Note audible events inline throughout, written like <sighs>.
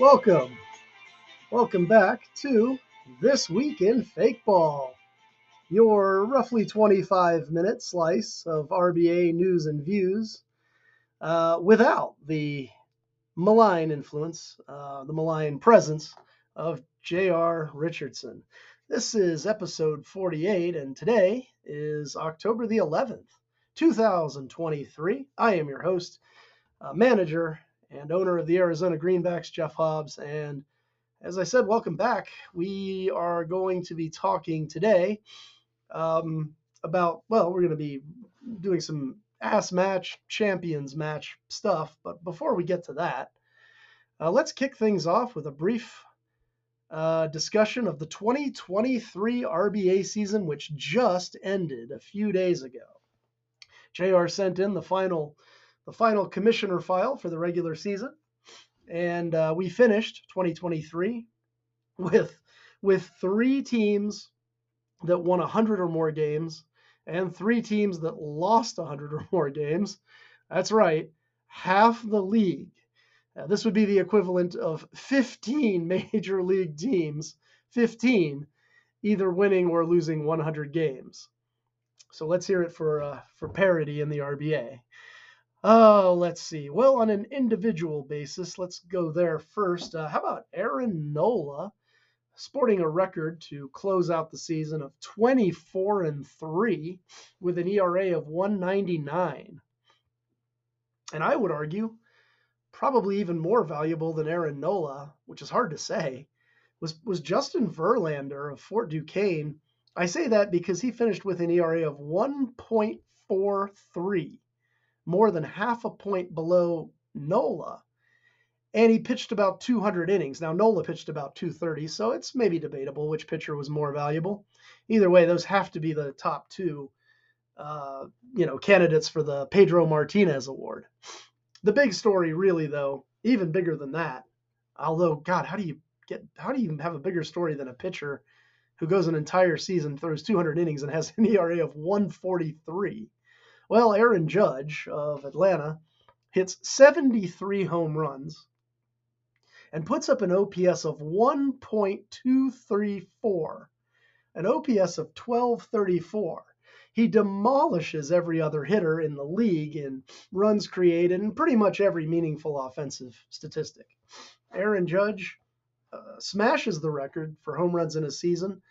Welcome. Welcome back to This Week in Fake Ball, your roughly 25 minute slice of RBA news and views uh, without the malign influence, uh, the malign presence of J.R. Richardson. This is episode 48, and today is October the 11th, 2023. I am your host, uh, manager, and owner of the Arizona Greenbacks, Jeff Hobbs. And as I said, welcome back. We are going to be talking today um, about, well, we're going to be doing some ass match, champions match stuff. But before we get to that, uh, let's kick things off with a brief uh, discussion of the 2023 RBA season, which just ended a few days ago. JR sent in the final, the final commissioner file for the regular season, and uh, we finished 2023 with with three teams that won 100 or more games and three teams that lost 100 or more games. That's right, half the league uh, this would be the equivalent of 15 <laughs> major league teams, 15, either winning or losing 100 games. So let's hear it for uh, for parity in the RBA. Oh, let's see. Well, on an individual basis, let's go there first. Uh, how about Aaron Nola, sporting a record to close out the season of 24 and 3 with an ERA of 199. And I would argue probably even more valuable than Aaron Nola, which is hard to say, was, was Justin Verlander of Fort Duquesne. I say that because he finished with an ERA of 1.43, more than half a point below Nola. And he pitched about 200 innings. Now, Nola pitched about 230, so it's maybe debatable which pitcher was more valuable. Either way, those have to be the top two, uh, you know, candidates for the Pedro Martinez Award. The big story, really, though, even bigger than that. Although, God, how do you get? How do you have a bigger story than a pitcher who goes an entire season, throws 200 innings, and has an ERA of 143? Well, Aaron Judge of Atlanta hits 73 home runs and puts up an OPS of 1.234, an OPS of 1234 he demolishes every other hitter in the league in runs created and pretty much every meaningful offensive statistic. Aaron Judge uh, smashes the record for home runs in a season,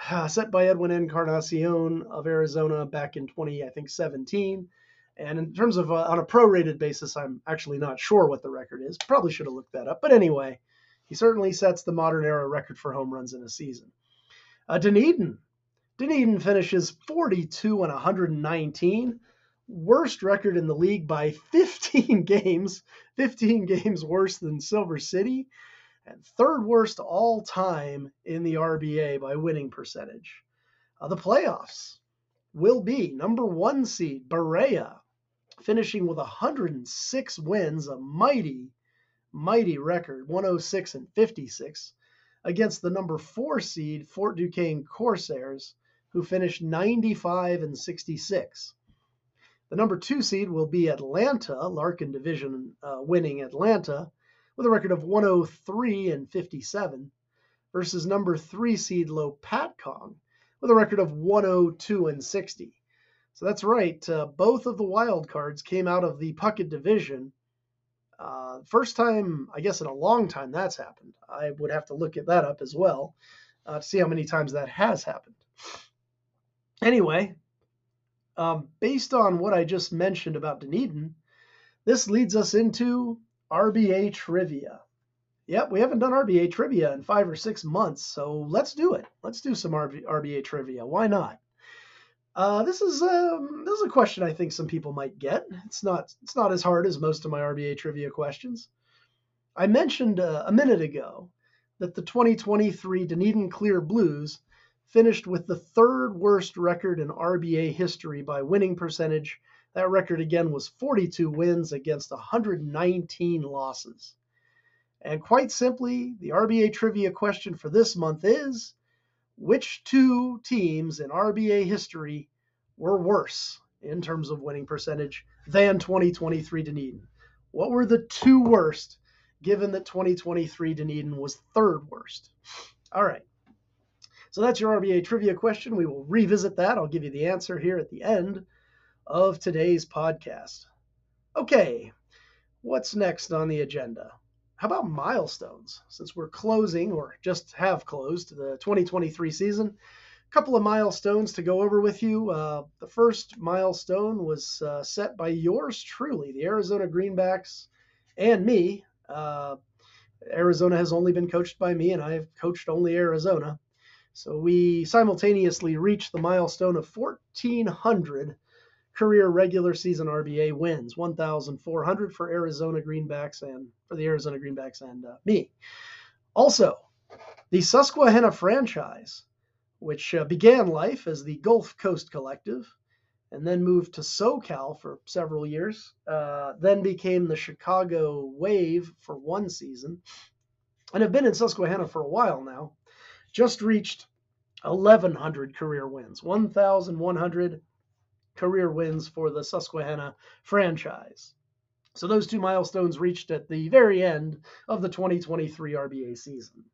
<sighs> set by Edwin Encarnacion of Arizona back in 20, I think 17. And in terms of uh, on a prorated basis, I'm actually not sure what the record is. Probably should have looked that up. But anyway, he certainly sets the modern era record for home runs in a season. Uh, Dunedin Dunedin finishes 42 and 119, worst record in the league by 15 <laughs> games, 15 games worse than Silver City, and third worst all time in the RBA by winning percentage. Uh, the playoffs will be number one seed Berea, finishing with 106 wins, a mighty, mighty record, 106 and 56, against the number four seed Fort Duquesne Corsairs, who finished 95 and 66. The number two seed will be Atlanta, Larkin Division uh, winning Atlanta, with a record of 103 and 57, versus number three seed Lopatcong, with a record of 102 and 60. So that's right. Uh, both of the wild cards came out of the Puckett Division. Uh, first time, I guess, in a long time that's happened. I would have to look at that up as well uh, to see how many times that has happened. Anyway, um, based on what I just mentioned about Dunedin, this leads us into RBA trivia. Yep, we haven't done RBA trivia in five or six months, so let's do it. Let's do some RB, RBA trivia. Why not? Uh, this is um, this is a question I think some people might get. It's not it's not as hard as most of my RBA trivia questions. I mentioned uh, a minute ago that the 2023 Dunedin Clear Blues finished with the third worst record in RBA history by winning percentage. That record again was 42 wins against 119 losses. And quite simply, the RBA trivia question for this month is which two teams in RBA history were worse in terms of winning percentage than 2023 Dunedin? What were the two worst given that 2023 Dunedin was third worst. All right. So that's your RBA trivia question. We will revisit that. I'll give you the answer here at the end of today's podcast. Okay, what's next on the agenda? How about milestones? Since we're closing or just have closed the 2023 season, a couple of milestones to go over with you. Uh, the first milestone was uh, set by yours truly, the Arizona Greenbacks, and me. Uh, Arizona has only been coached by me, and I have coached only Arizona. So we simultaneously reached the milestone of 1,400 career regular season RBA wins, 1,400 for Arizona Greenbacks and for the Arizona Greenbacks and uh, me. Also, the Susquehanna franchise, which uh, began life as the Gulf Coast Collective and then moved to SoCal for several years, uh, then became the Chicago Wave for one season, and have been in Susquehanna for a while now, just reached 1,100 career wins, 1,100 career wins for the Susquehanna franchise. So those two milestones reached at the very end of the 2023 RBA season.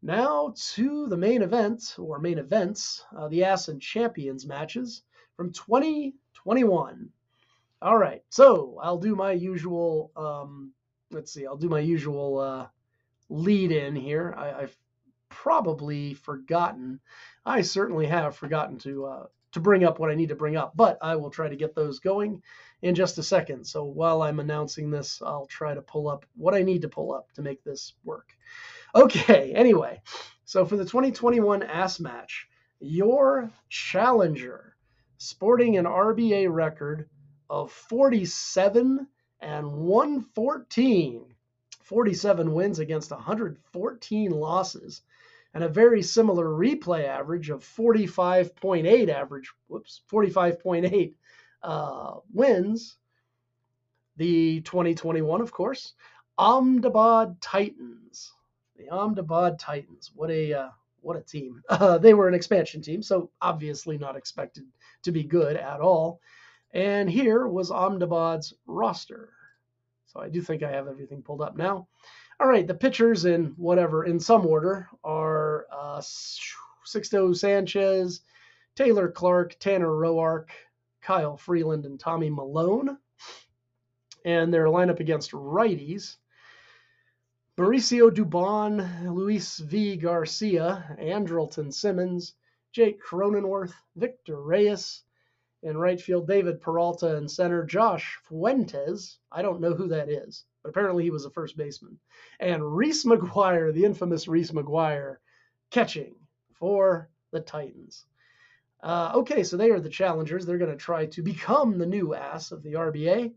Now to the main event, or main events, uh, the Ass and Champions matches from 2021. All right, so I'll do my usual, um, let's see, I'll do my usual uh, lead in here. I, have probably forgotten, I certainly have forgotten to uh, to bring up what I need to bring up, but I will try to get those going in just a second. So while I'm announcing this, I'll try to pull up what I need to pull up to make this work. Okay, anyway, so for the 2021 ASS match, your challenger sporting an RBA record of 47 and 114, 47 wins against 114 losses, and a very similar replay average of 45.8 average, whoops, 45.8 uh, wins. The 2021, of course, Ahmedabad Titans. The Ahmedabad Titans. What a uh, what a team. <laughs> Uh, they were an expansion team, so obviously not expected to be good at all. And here was Ahmedabad's roster. So I do think I have everything pulled up now. All right, the pitchers in whatever, in some order, are uh, Sixto Sanchez, Taylor Clark, Tanner Roark, Kyle Freeland, and Tommy Milone. And their lineup against righties Mauricio Dubon, Luis V. Garcia, Andrelton Simmons, Jake Cronenworth, Victor Reyes, in right field, David Peralta, and center, Josh Fuentes. I don't know who that is, but apparently he was a first baseman. And Reese McGuire, the infamous Reese McGuire, catching for the Titans. Uh, okay, so they are the challengers. They're going to try to become the new ass of the RBA.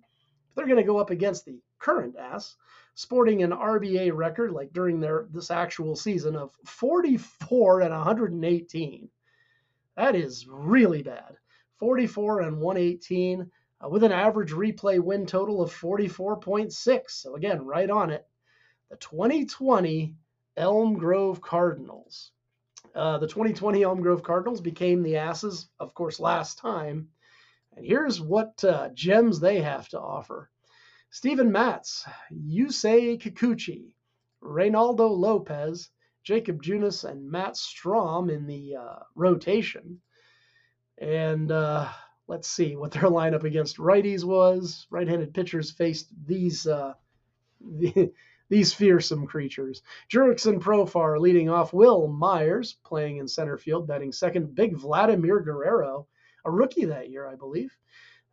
They're going to go up against the current ass, sporting an RBA record, like during their this actual season, of 44 and 118. That is really bad. 44 and 118 uh, with an average replay win total of 44.6. So again, right on it. The 2020 Elm Grove Cardinals. Uh, the 2020 Elm Grove Cardinals became the asses, of course, last time. And here's what uh, gems they have to offer. Steven Matz, Yusei Kikuchi, Reynaldo Lopez, Jacob Junis, and Matt Strahm in the uh, rotation. And uh, let's see what their <laughs> lineup against righties was. Right-handed pitchers faced these uh, the, <laughs> these fearsome creatures. Jurickson Profar leading off. Wil Myers playing in center field, batting second. Big Vladimir Guerrero, a rookie that year, I believe.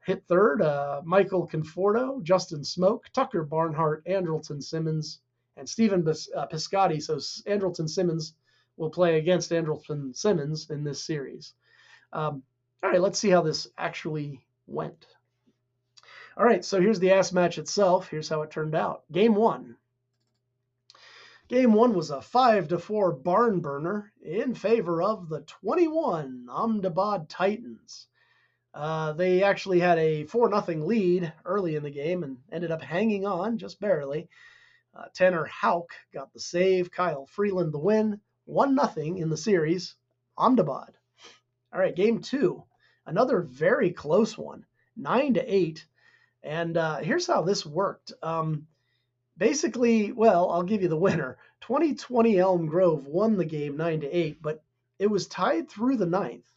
Hit third, uh, Michael Conforto, Justin Smoak, Tucker Barnhart, Andrelton Simmons, and Stephen Bis- uh, Piscotty. So Andrelton Simmons will play against Andrelton Simmons in this series. Um, all right, let's see how this actually went. All right, so here's the ass match itself. Here's how it turned out. Game one. Game one was a five to four barn burner in favor of the 21 Ahmedabad Titans. Uh, they actually had a four nothing lead early in the game and ended up hanging on just barely. Uh, Tanner got the save. Kyle Freeland the win. One nothing in the series. Ahmedabad. All right, game two, another very close one, nine to eight. And uh, here's how this worked. Um, basically, well, I'll give you the winner. 2020 Elm Grove won the game 9 to 8, but it was tied through the ninth.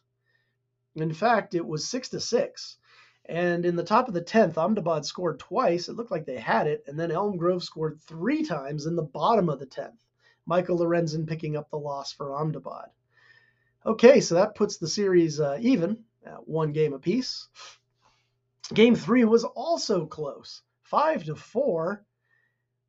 In fact, it was 6 to 6. And in the top of the 10th, Ahmedabad scored twice. It looked like they had it. And then Elm Grove scored three times in the bottom of the 10th. Michael Lorenzen picking up the loss for Ahmedabad. Okay, so that puts the series uh, even at one game apiece. Game three was also close, five to four,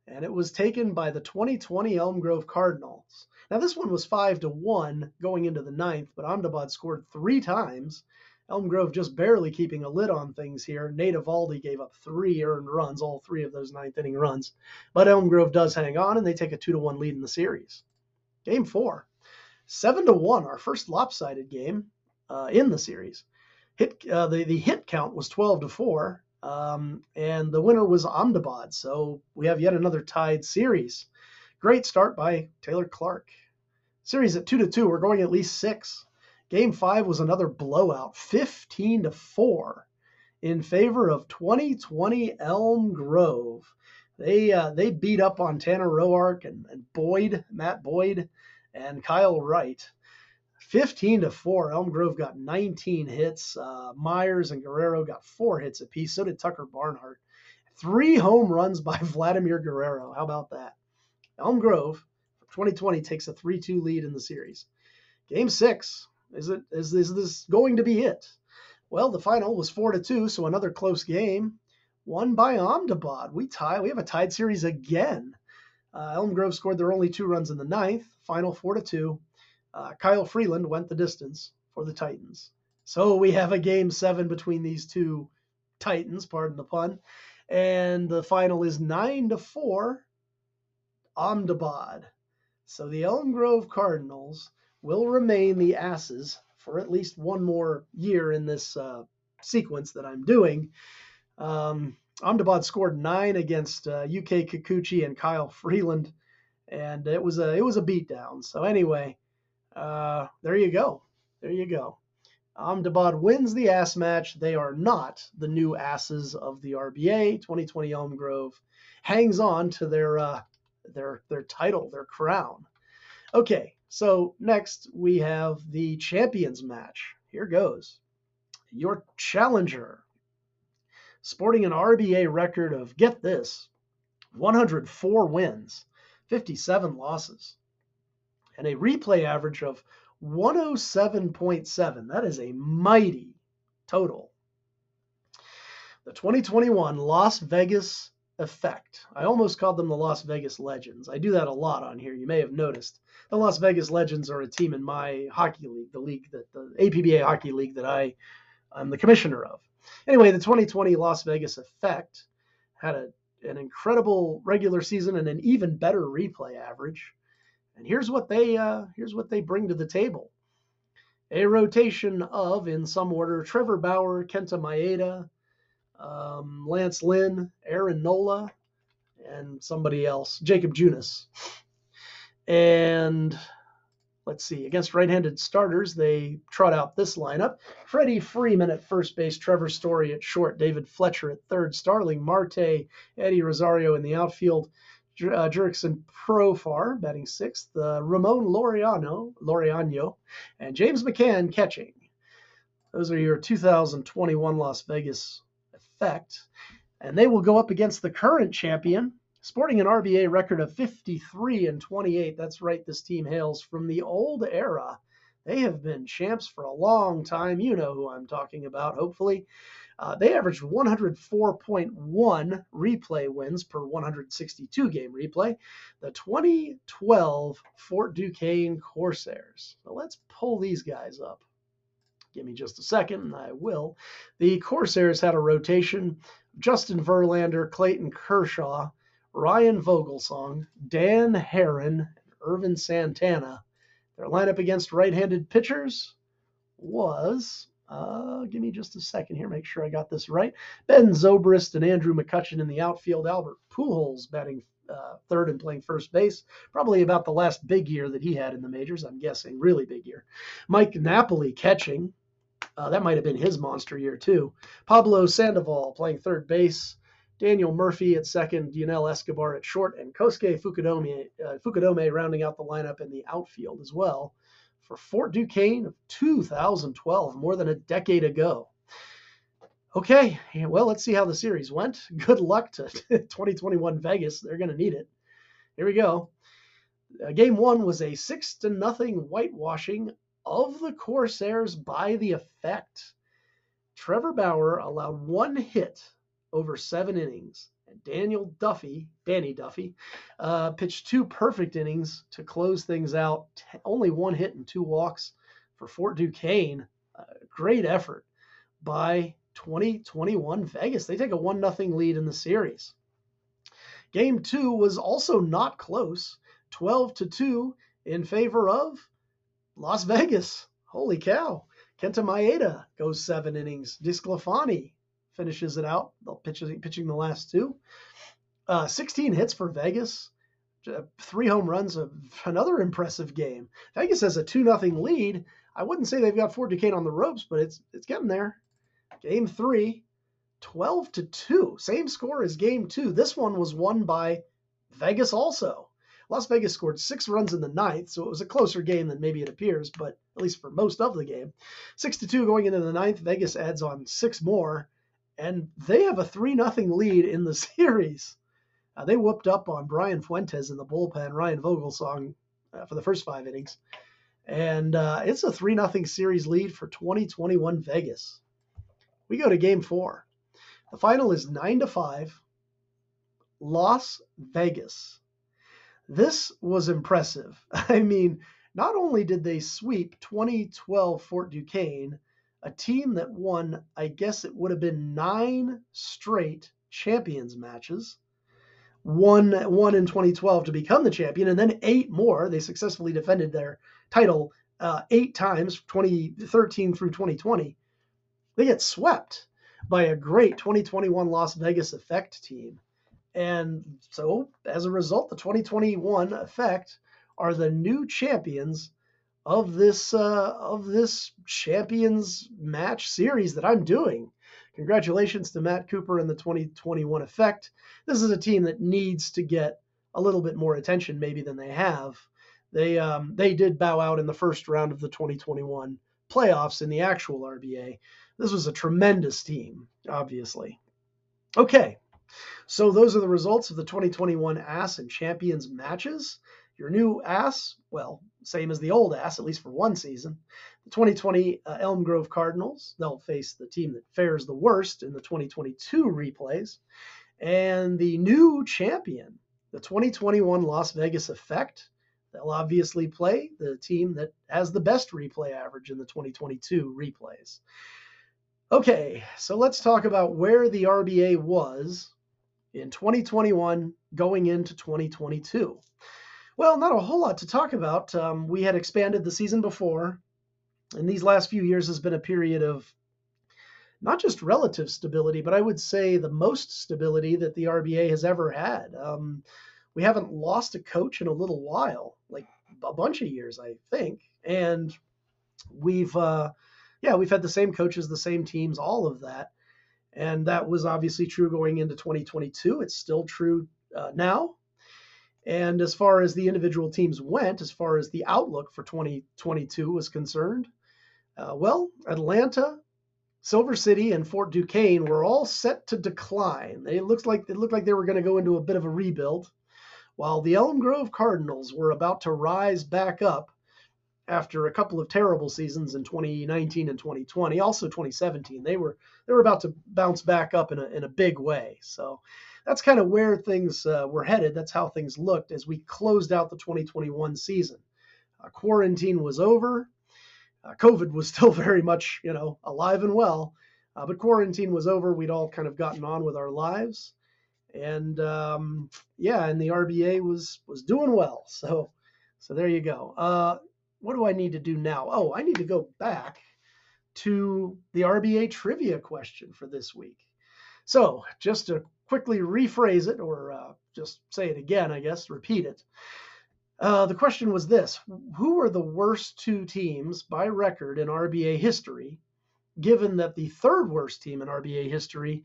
and it was taken by the 2020 Elm Grove Cardinals. Now this one was five to one going into the ninth, but Ahmedabad scored three times. Elm Grove just barely keeping a lid on things here. Nate Eovaldi gave up three earned runs, all three of those ninth inning runs. But Elm Grove does hang on, and they take a two to one lead in the series. Game four, seven to one, our first lopsided game uh, in the series. Hit uh, the the hit count was 12 to four, um, and the winner was Ahmedabad. So we have yet another tied series. Great start by Taylor Clark. Series at two to two. We're going at least six. Game five was another blowout, 15 to four, in favor of 2020 Elm Grove. They uh, they beat up on Tanner Roark and, and Boyd, Matt Boyd, and Kyle Wright. 15 to 4. Elm Grove got 19 hits. Uh, Myers and Guerrero got four hits apiece. So did Tucker Barnhart. Three home runs by <laughs> Vladimir Guerrero. How about that? Elm Grove, 2020, takes a 3 2 lead in the series. Game six. Is it is, is this going to be it? Well, the final was four to two, so another close game. Won by Ahmedabad. We tie. We have a tied series again. Uh, Elm Grove scored their only two runs in the ninth. Final four to two. Uh, Kyle Freeland went the distance for the Titans. So we have a game seven between these two Titans, pardon the pun. And the final is nine to four, Ahmedabad. So the Elm Grove Cardinals will remain the asses for at least one more year in this uh, sequence that I'm doing. Um, Ahmedabad scored nine against uh, Yusei Kikuchi and Kyle Freeland, and it was a it was a beatdown. So anyway, uh, there you go. There you go. Ahmedabad wins the ass match. They are not the new asses of the RBA. 2020 Elm Grove hangs on to their uh, their their title, their crown. Okay, so next we have the champions match. Here goes. Your challenger, sporting an RBA record of get this, 104 wins, 57 losses and a replay average of 107.7. That is a mighty total. The 2021 Las Vegas Effect. I almost called them the Las Vegas Legends. I do that a lot on here. You may have noticed. The Las Vegas Legends are a team in my hockey league, the league that the APBA hockey league that I I'm the commissioner of. Anyway, the 2020 Las Vegas Effect had a, an incredible regular season and an even better replay average. And here's what they uh, here's what they bring to the table: a rotation of, in some order, Trevor Bauer, Kenta Maeda, um, Lance Lynn, Aaron Nola, and somebody else, Jacob Junis. And let's see, against right-handed starters, they trot out this lineup: Freddie Freeman at first base, Trevor Story at short, David Fletcher at third, Starling Marte, Eddie Rosario in the outfield uh, Jurickson Profar batting sixth, uh, Ramon Laureano, Laureano, and James McCann catching. Those are your 2021 Las Vegas effect. And they will go up against the current champion, sporting an RBA record of 53 and 28. That's right, this team hails from the old era. They have been champs for a long time. You know who I'm talking about, hopefully. Uh, they averaged 104.1 replay wins per 162 game replay. The 2012 Fort Duquesne Corsairs. So let's pull these guys up. Give me just a second, and I will. The Corsairs had a rotation Justin Verlander, Clayton Kershaw, Ryan Vogelsong, Dan Haren, and Ervin Santana. Their lineup against right handed pitchers was uh, give me just a second here, make sure I got this right. Ben Zobrist and Andrew McCutchen in the outfield. Albert Pujols batting uh, third and playing first base. Probably about the last big year that he had in the majors, I'm guessing. Really big year. Mike Napoli catching. Uh, that might have been his monster year, too. Pablo Sandoval playing third base. Daniel Murphy at second, Yunel Escobar at short, and Kosuke Fukudome, uh, Fukudome rounding out the lineup in the outfield as well for Fort Duquesne of 2012, more than a decade ago. Okay, well, let's see how the series went. <laughs> Good luck to <laughs> 2021 Vegas. They're going to need it. Here we go. Uh, game one was a six to nothing whitewashing of the Corsairs by the effect. Trevor Bauer allowed one hit over seven innings. And Daniel Duffy, Danny Duffy, uh, pitched two perfect innings to close things out. T- only one hit and two walks for Fort Duquesne. Great effort by 2021 Vegas. They take a 1 0 lead in the series. Game two was also not close 12 to 2 in favor of Las Vegas. Holy cow. Kenta Maeda goes seven innings. DeSclafani finishes it out. They'll pitching, pitching the last two. Uh, 16 hits for Vegas, three home runs. Another impressive game. Vegas has a 2 0 lead. I wouldn't say they've got Fort Duquesne on the ropes, but it's it's getting there. Game three, 12 to 2. Same score as game two. This one was won by Vegas also. Las Vegas scored six runs in the ninth, so it was a closer game than maybe it appears, but at least for most of the game. Six to two going into the ninth. Vegas adds on six more, and they have a 3 0 lead in the <laughs> series. Uh, they whooped up on Brian Fuentes in the bullpen, Ryan Vogelsong uh, for the first five innings. And uh, it's a 3 0 series lead for 2021 Vegas. We go to game four. The final is 9 to 5. Las Vegas. This was impressive. <laughs> I mean, not only did they sweep 2012 Fort Duquesne, a team that won, I guess it would have been nine straight champions matches. One, one in 2012 to become the champion, and then eight more. They successfully defended their title uh, eight times, 2013 through 2020. They get swept by a great 2021 Las Vegas Effect team. And so, as a result, the 2021 Effect are the new champions of this uh, of this champions match series that I'm doing. Congratulations to Matt Cooper and the 2021 Effect. This is a team that needs to get a little bit more attention maybe than they have. They um, they did bow out in the first round of the 2021 playoffs in the actual RBA. This was a tremendous team, obviously. Okay, so those are the results of the 2021 Ass and Champions matches. Your new ass, well, same as the old ass, at least for one season. The 2020 uh, Elm Grove Cardinals, they'll face the team that fares the worst in the 2022 replays. And the new champion, the 2021 Las Vegas Effect, they'll obviously play the team that has the best replay average in the 2022 replays. Okay, so let's talk about where the RBA was in 2021 going into 2022. Well, not a whole lot to talk about. Um, we had expanded the season before, and these last few years has been a period of not just relative stability, but I would say the most stability that the RBA has ever had. Um, we haven't lost a coach in a little while, like a bunch of years, I think, and we've uh, yeah we've had the same coaches, the same teams, all of that, and that was obviously true going into 2022. It's still true uh, now. And as far as the individual teams went, as far as the outlook for 2022 was concerned, uh, well, Atlanta, Silver City, and Fort Duquesne were all set to decline. They looked like it looked like they were going to go into a bit of a rebuild, while the Elm Grove Cardinals were about to rise back up after a couple of terrible seasons in 2019 and 2020, also 2017. They were they were about to bounce back up in a in a big way. So that's kind of where things uh, were headed. That's how things looked as we closed out the 2021 season. Uh, quarantine was over. Uh, COVID was <laughs> still very much, you know, alive and well, uh, but quarantine was over. We'd all kind of gotten on with our lives, and um, yeah, and the RBA was was doing well. So, so there you go. What do I need to do now? Oh, I need to go back to the RBA trivia question for this week. So, just to quickly rephrase it, or uh, just say it again, I guess, repeat it. Uh, the question was this Who are the worst two teams by record in RBA history, given that the third worst team in RBA history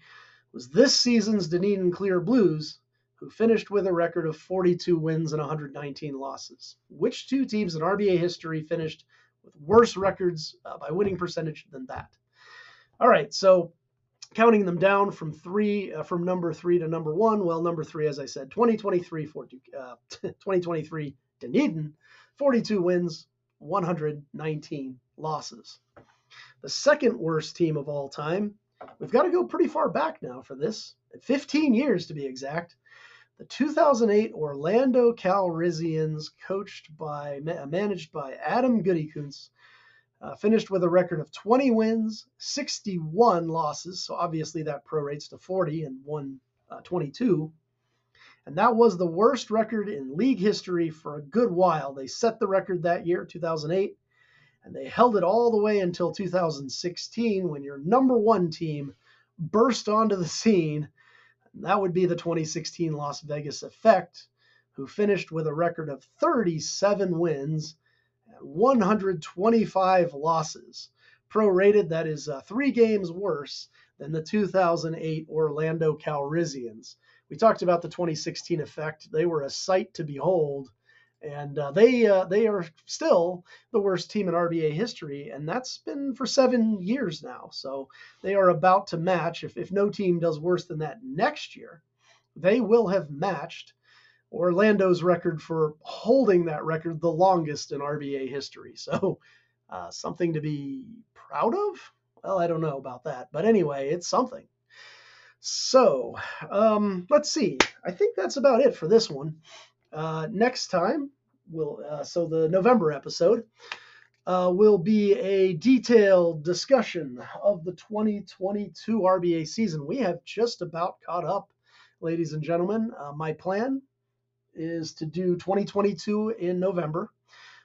was this season's Dunedin Clear Blues, who finished with a record of 42 wins and 119 losses. Which two teams in RBA history finished with worse records uh, by winning percentage than that? All right, so counting them down from three, uh, from number three to number one. Well, number three, as I said, 2023 for uh, <laughs> 2023 Dunedin, 42 wins, 119 losses. The second worst team of all time, we've got to go pretty far back now for this, 15 years to be exact. The 2008 Orlando Calrissians, coached by, managed by Adam Gutekunst, uh, finished with a record of 20 wins, 61 losses. So obviously that prorates to 40 and won uh, 22. And that was the worst record in league history for a good while. They set the record that year, 2008, and they held it all the way until 2016 when your number one team burst onto the scene. That would be the 2016 Las Vegas Effect, who finished with a record of 37 wins 125 losses. Prorated, that is uh, three games worse than the 2008 Orlando Calrissians. We talked about the 2016 effect. They were a sight to behold, and uh, they uh, they are still the worst team in RBA history, and that's been for seven years now. So they are about to match. If if no team does worse than that next year, they will have matched Orlando's record for holding that record the longest in RBA history. So, uh, something to be proud of? Well, I don't know about that. But anyway, it's something. So, um, let's see. I think that's about it for this one. Uh, next time, we'll, uh, so the November episode uh, will be a detailed discussion of the 2022 RBA season. We have just about caught up, ladies and gentlemen. Uh, my plan is to do 2022 in November,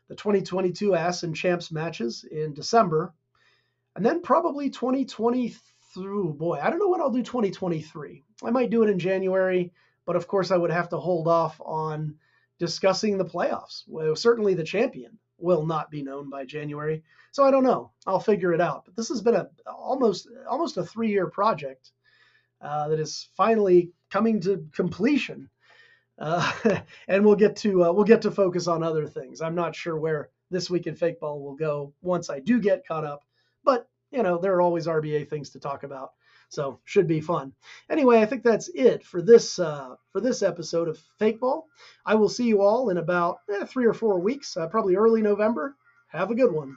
the 2022 Ass and Champs matches in December, and then probably 2023. Boy, I don't know when I'll do 2023. I might do it in January, but of course I would have to hold off on discussing the playoffs. Well, certainly the champion will not be known by January. So I don't know. I'll figure it out. But this has been a almost almost a three year project uh, that is finally coming to completion uh, <laughs> and we'll get to uh, we'll get to focus on other things. I'm not sure where this week in fake ball will go once I do get caught up, but you know there are always RBA things to talk about, so should be fun. Anyway, I think that's it for this uh, for this episode of Fake Ball. I will see you all in about eh, three or four weeks, uh, probably early November. Have a good one.